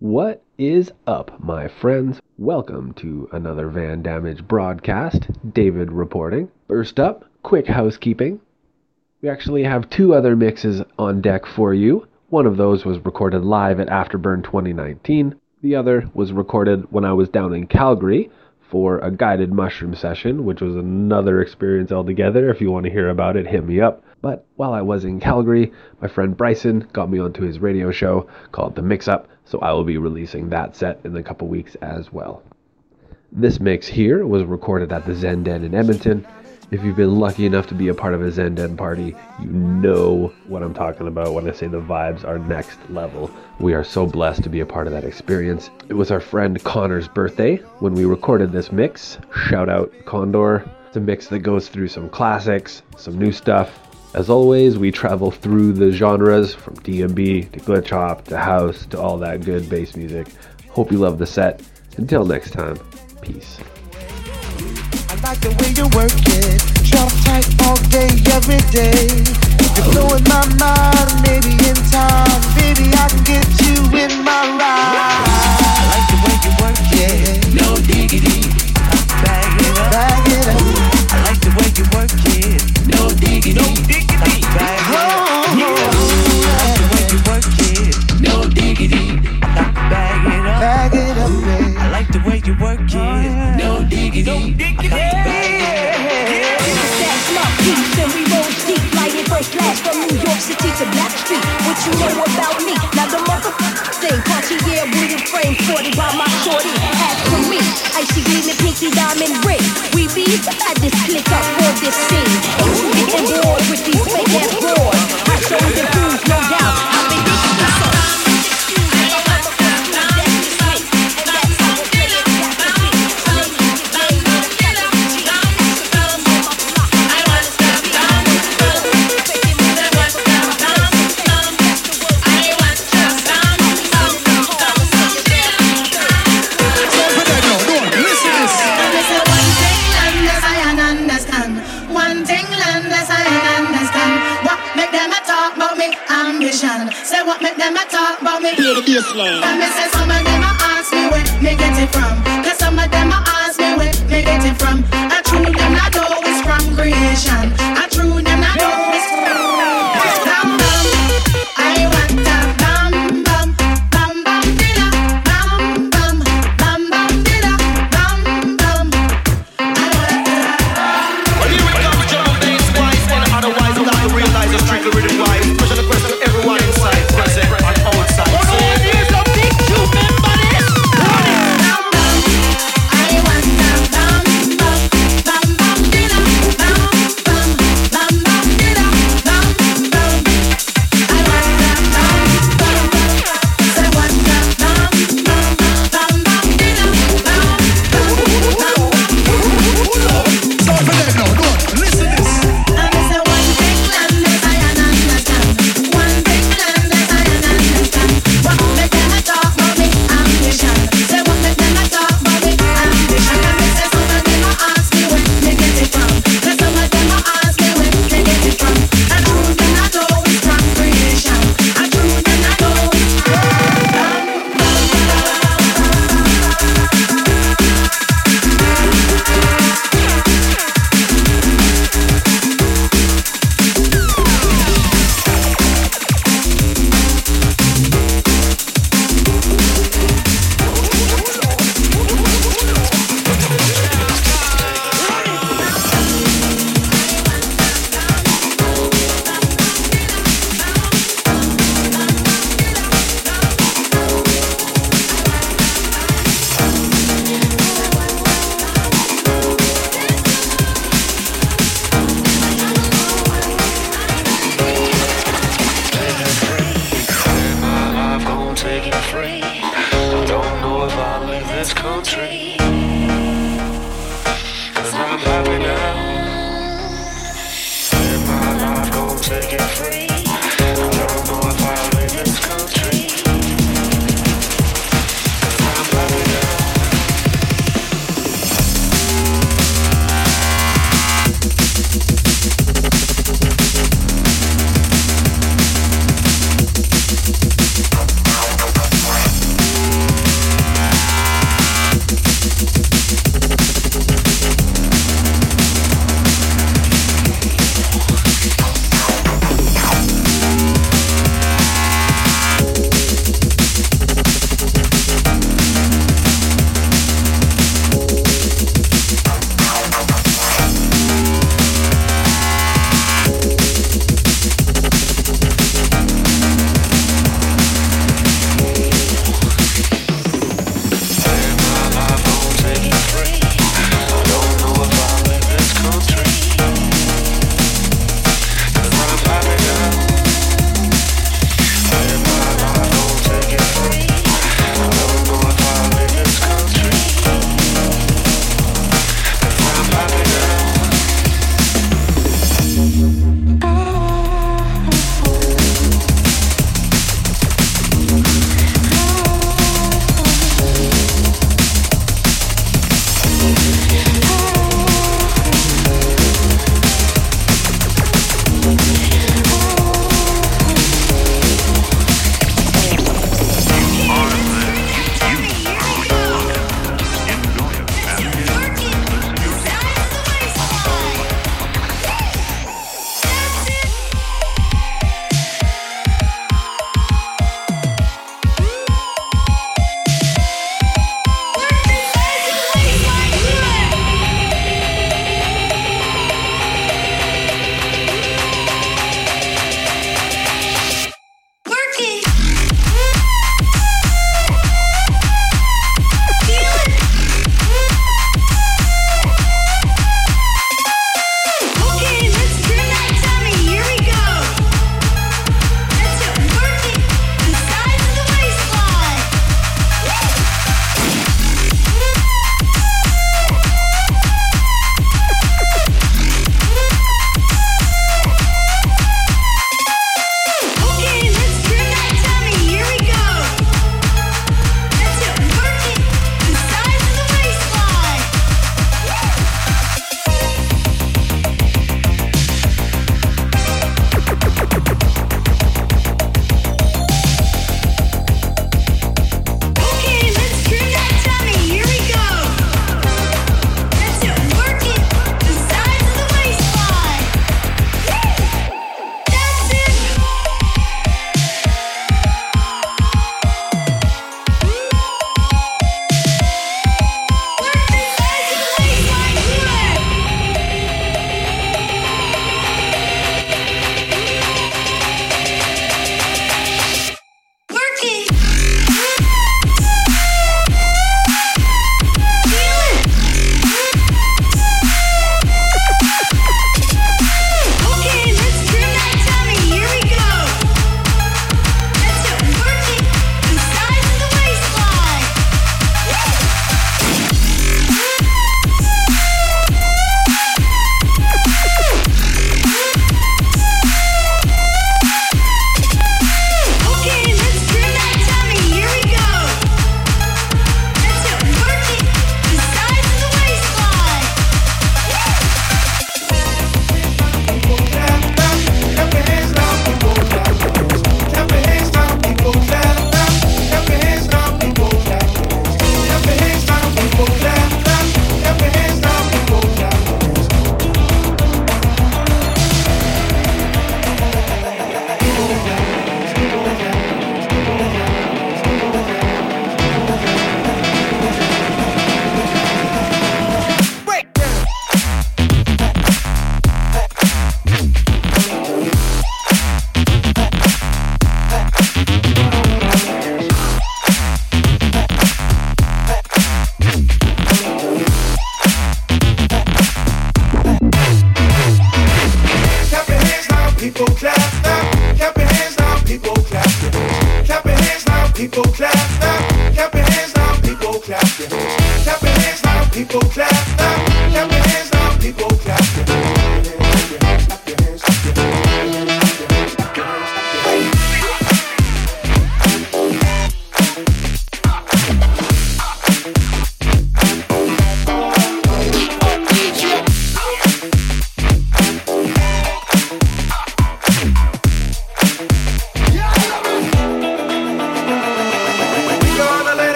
What is up, my friends? Welcome to another Van Damage broadcast. David reporting. First up, quick housekeeping. We actually have two other mixes on deck for you. One of those was recorded live at Afterburn 2019. The other was recorded when I was down in Calgary for a guided mushroom session, which was another experience altogether. If you want to hear about it, hit me up. But while I was in Calgary, my friend Bryson got me onto his radio show called The Mix Up, so I will be releasing that set in a couple weeks as well. This mix here was recorded at the Zen Den in Edmonton. If you've been lucky enough to be a part of a Zen Den party, you know what I'm talking about when I say the vibes are next level. We are so blessed to be a part of that experience. It was our friend Connor's birthday when we recorded this mix. Shout out Condor. It's a mix that goes through some classics, some new stuff, as always, we travel through the genres from DnB to glitch hop to house to all that good bass music. Hope you love the set. Until next time, peace. I like the way you work it. Drop tight all day, every day. You're blowing my mind, maybe in time, baby, I can get you in my ride. I like the way you work it. No diggity, Bag it up, bag it up. I like the way you work it. No diggity, no diggity. Bag it up. I like the way you work it. No diggity, Bag it up, bag it up, babe. I like the way you work it. No diggity, no diggity. First class from New York City to Blackstreet. What you know about me? Now the motherfucker thing, Cartier wooden frame, 40 by my shorty. As for me, icy gleaming pinky diamond ring. We be at this click up for this scene. Ain't you getting bored with these fake ass broads? I shows and proves, no doubt. I've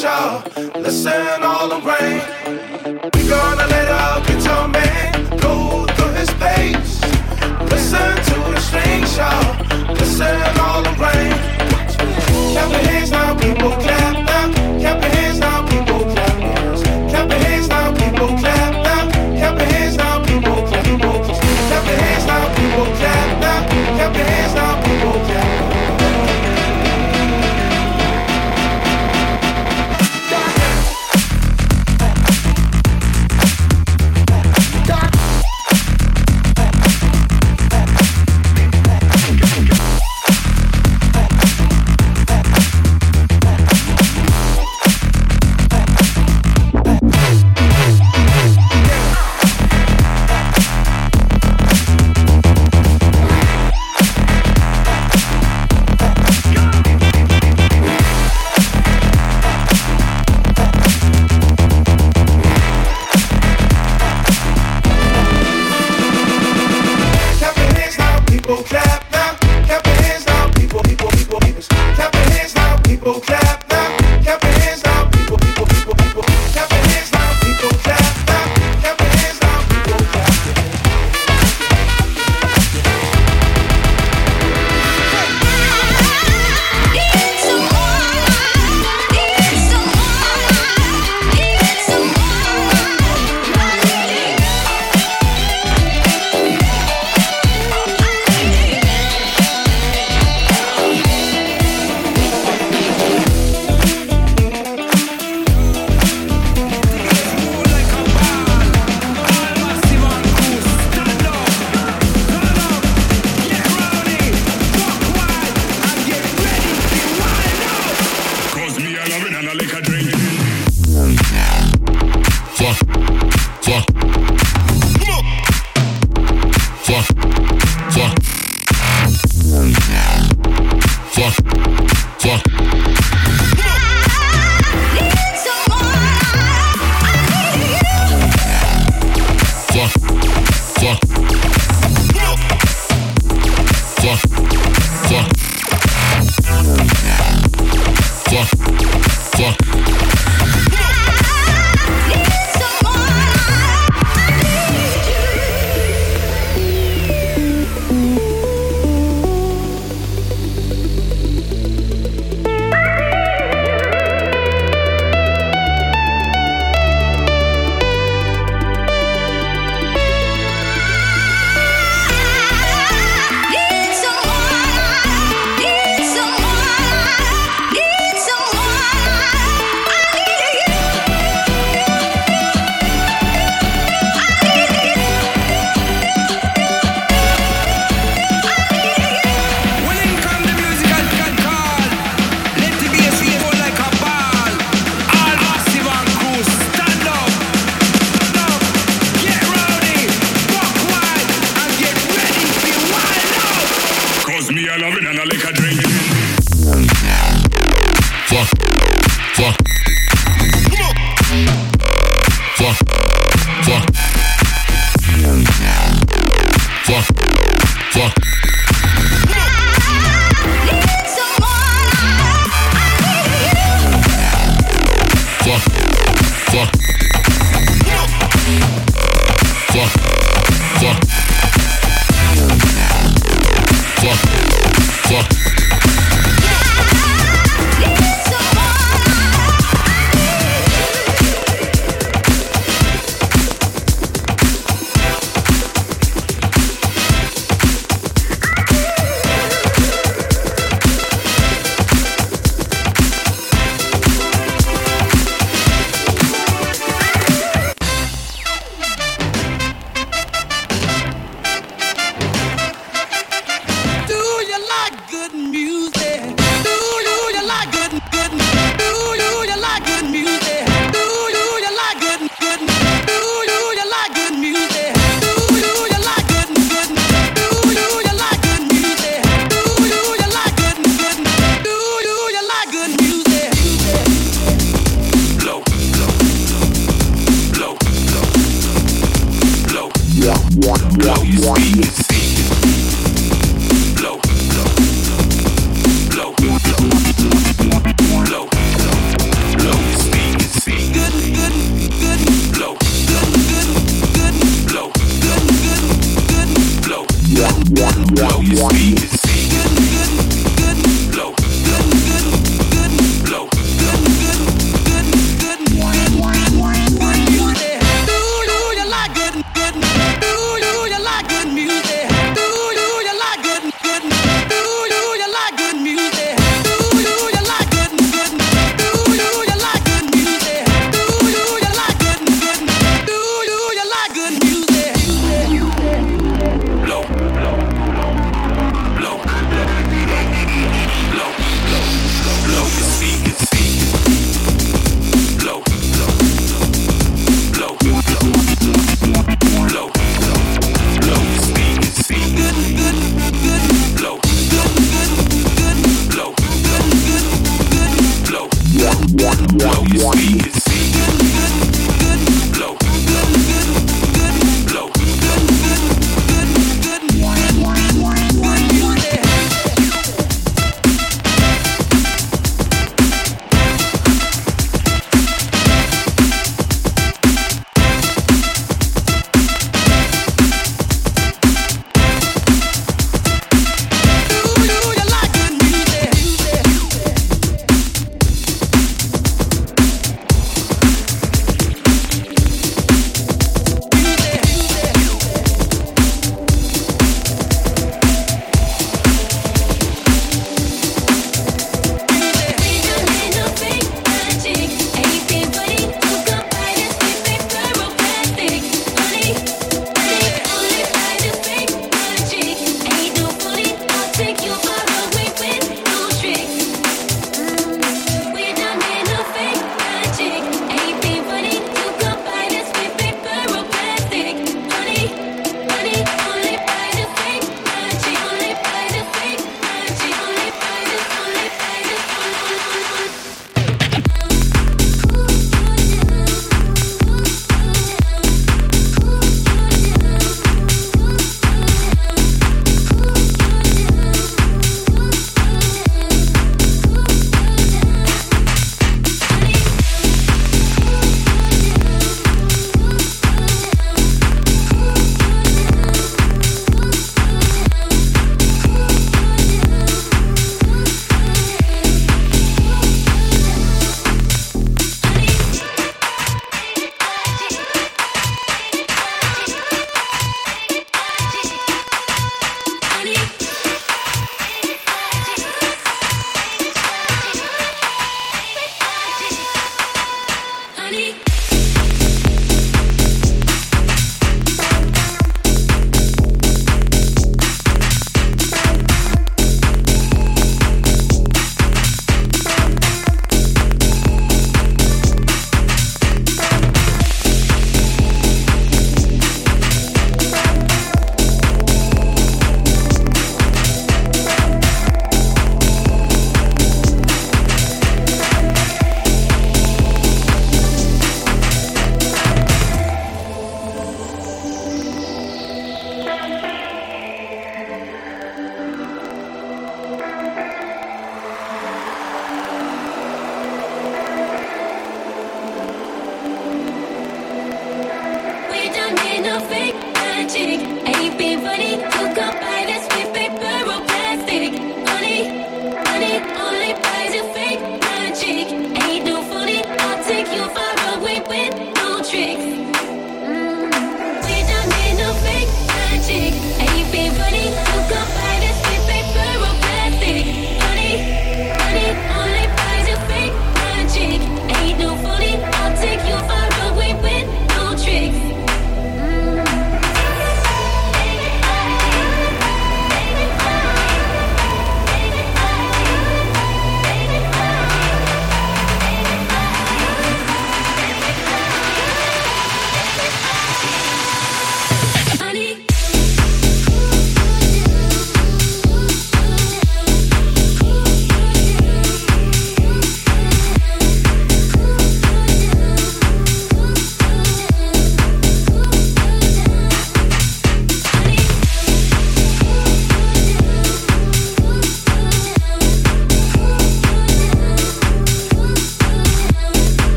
show, listen all the rain.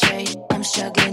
Concentrate. I'm struggling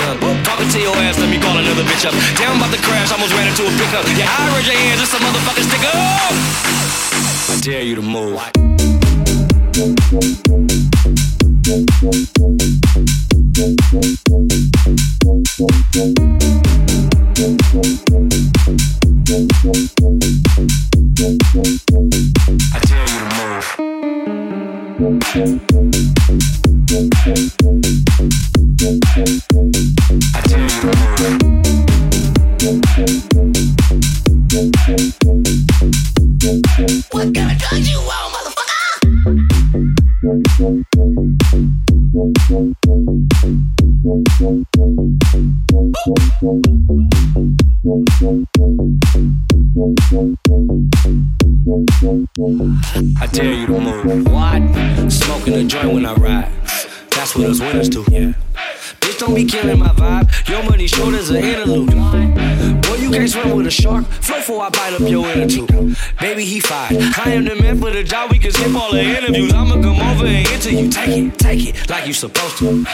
I'm talking to your ass, let me call another bitch up. I'm about to crash, almost ran into a pickup. Yeah, I raise your hands, it's a motherfucking up. I dare you to move. I dare you to move. That's what do. Yeah. Bitch, don't be killing my vibe. Your money short as an interlude. Boy, you can't swim with a shark. Flow before I bite up your inner tube. Baby, he fired. I am the man for the job. We can skip all the interviews. I'ma come over and into you. Take it, take it, like you supposed to.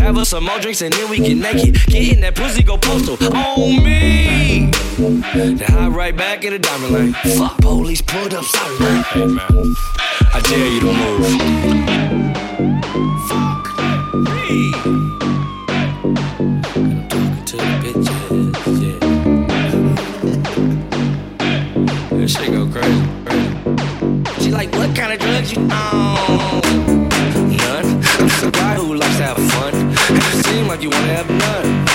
Have us some more drinks and then we get naked. Get in that pussy, go postal. On me. Then hop right back in the diamond lane. Fuck police, pulled up, sorry. Hey, man. I dare you to move. What kind of drugs you on? None. A guy who likes to have fun. You seem like you wanna have none.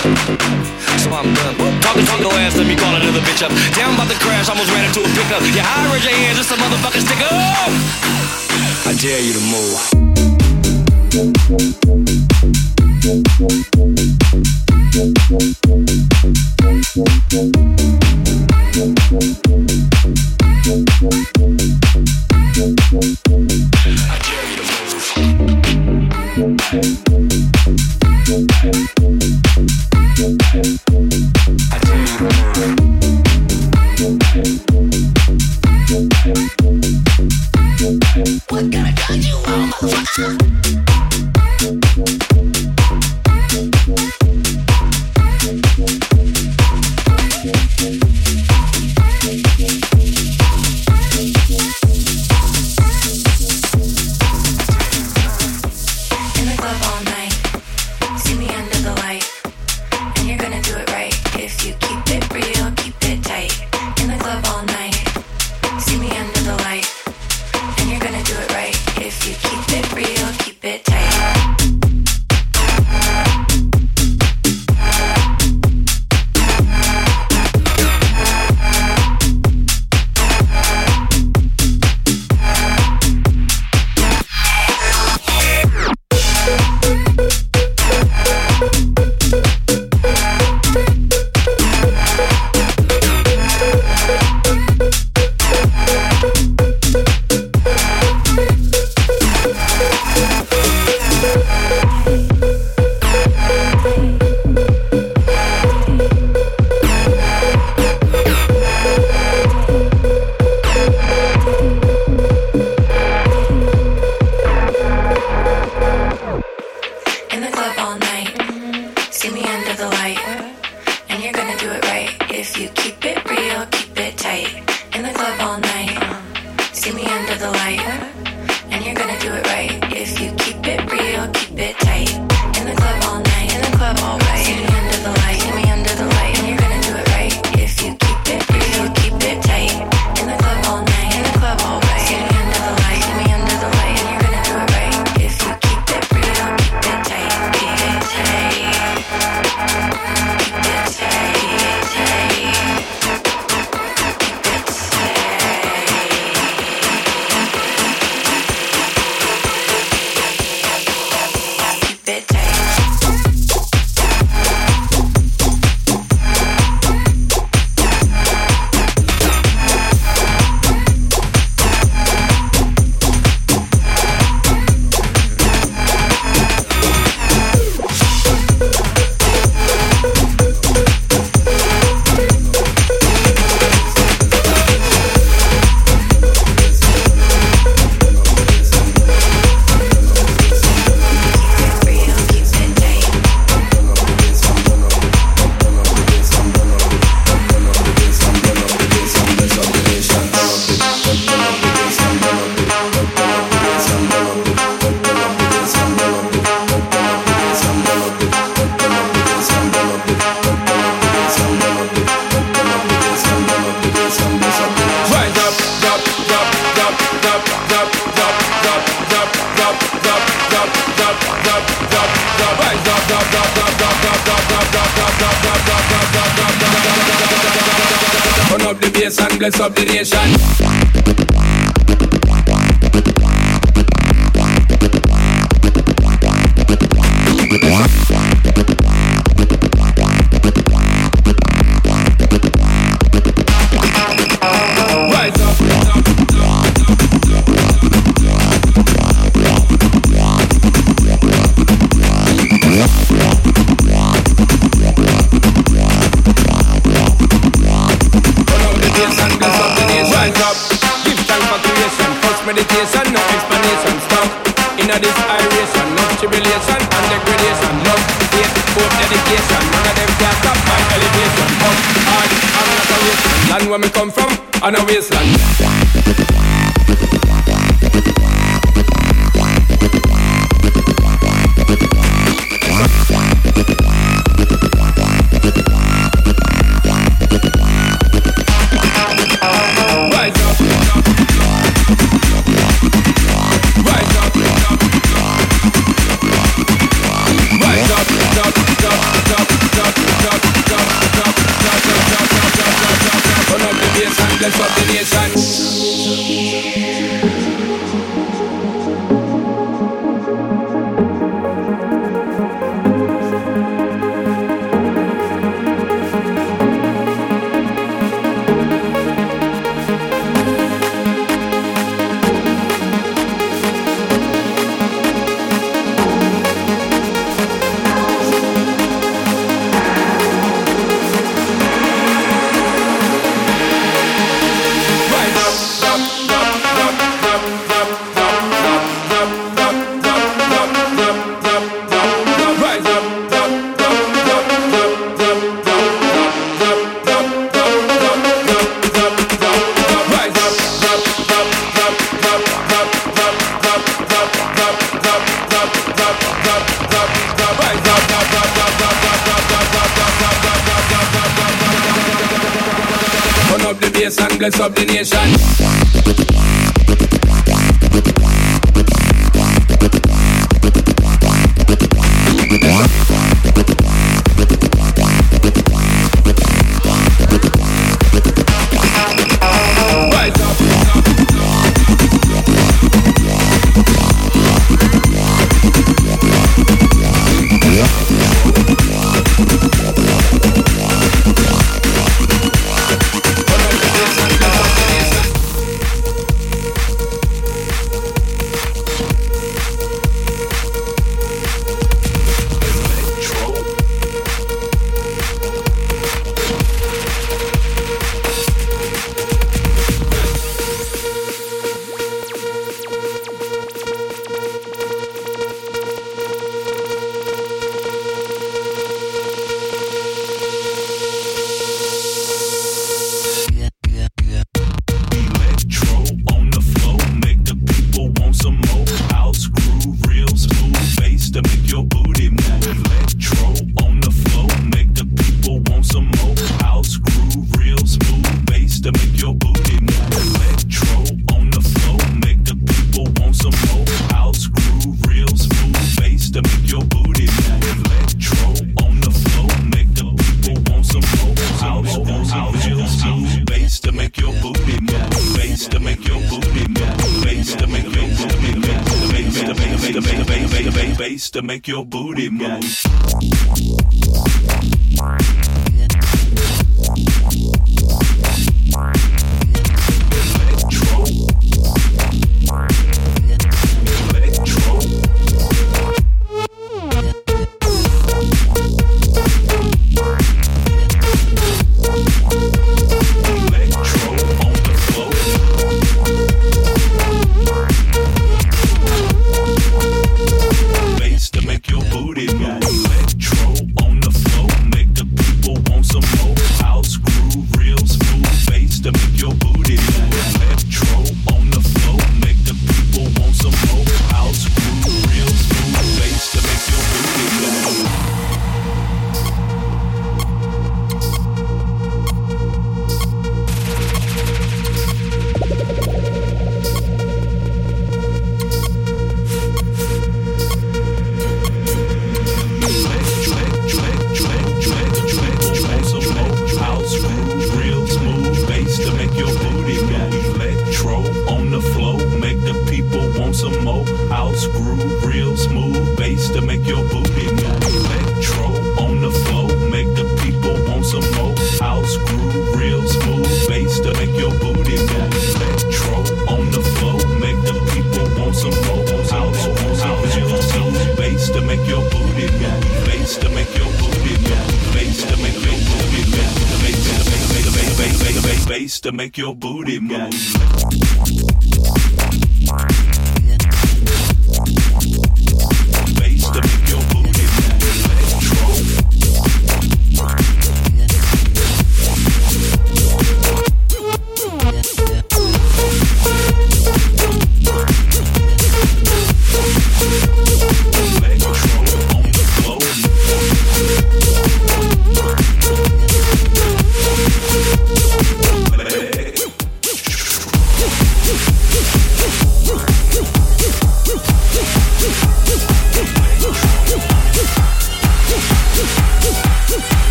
So I'm done. Talking to your ass, let me call another bitch up. Damn, I'm about to crash, almost ran into a pickup. Yeah, I raise your hands, just a motherfucking stick up. I dare you to move.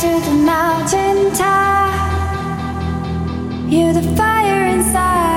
To the mountain top. You're the fire inside,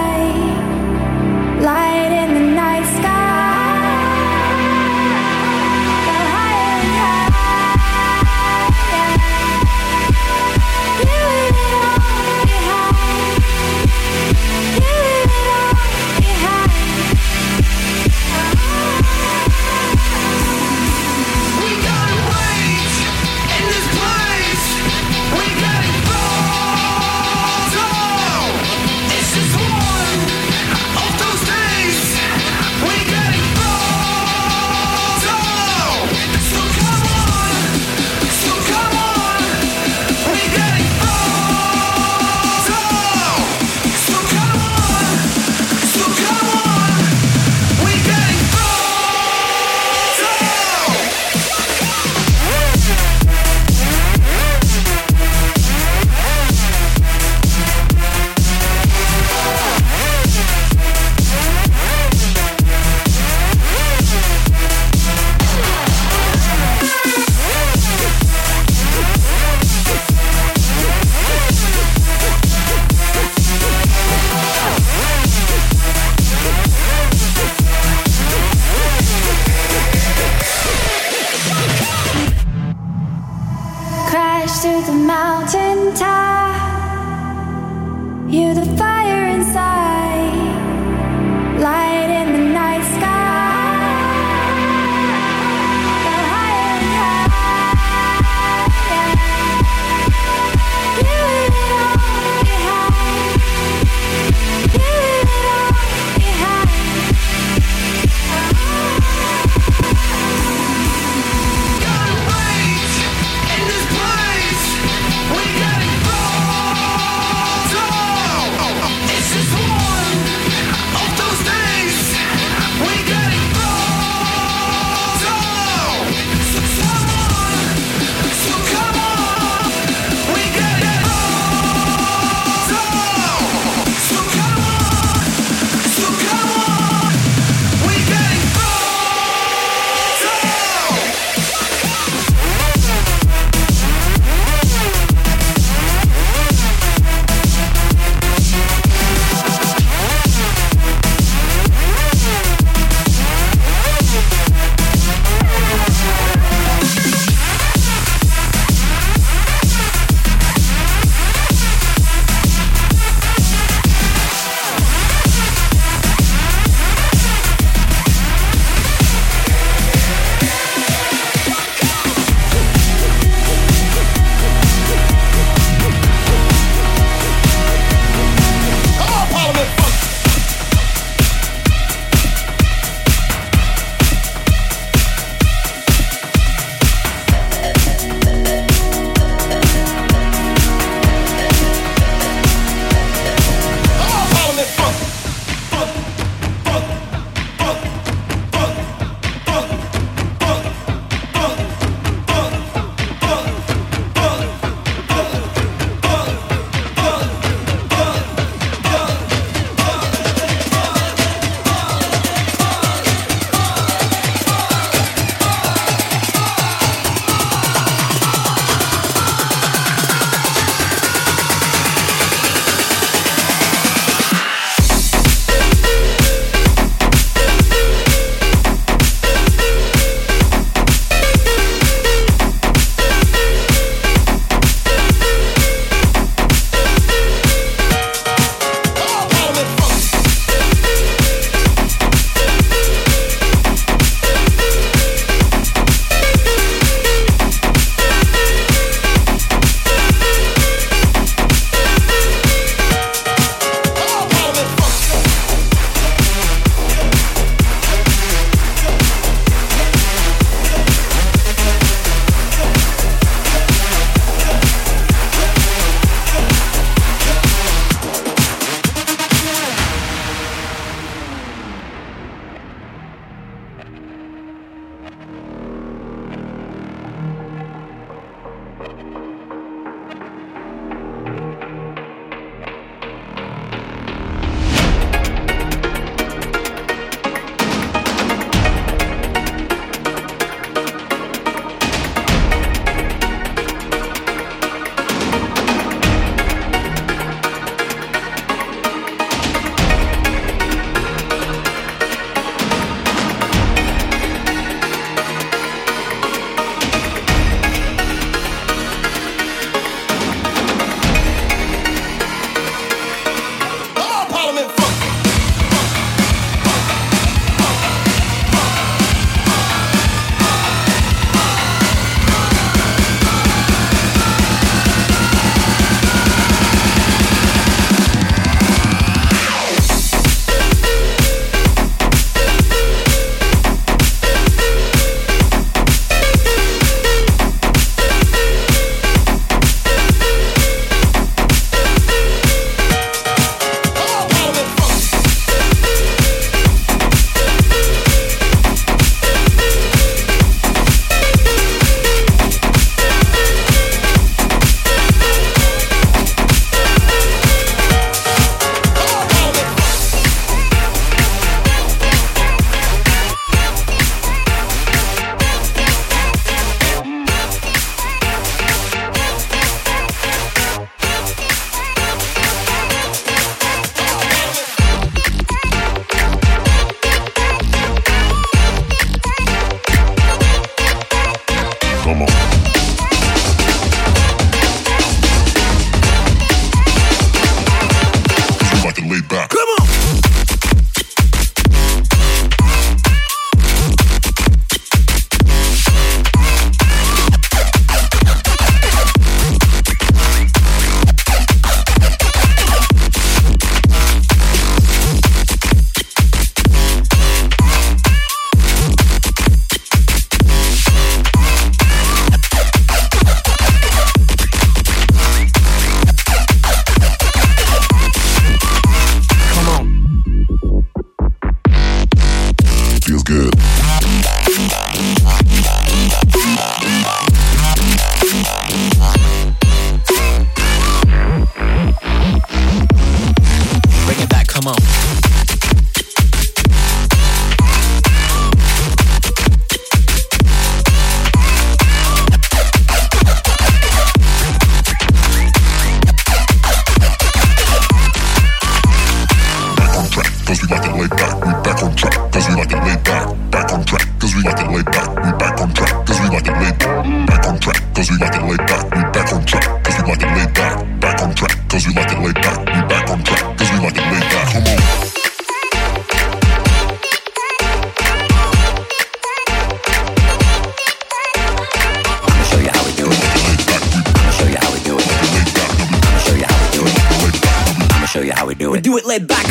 it laid back.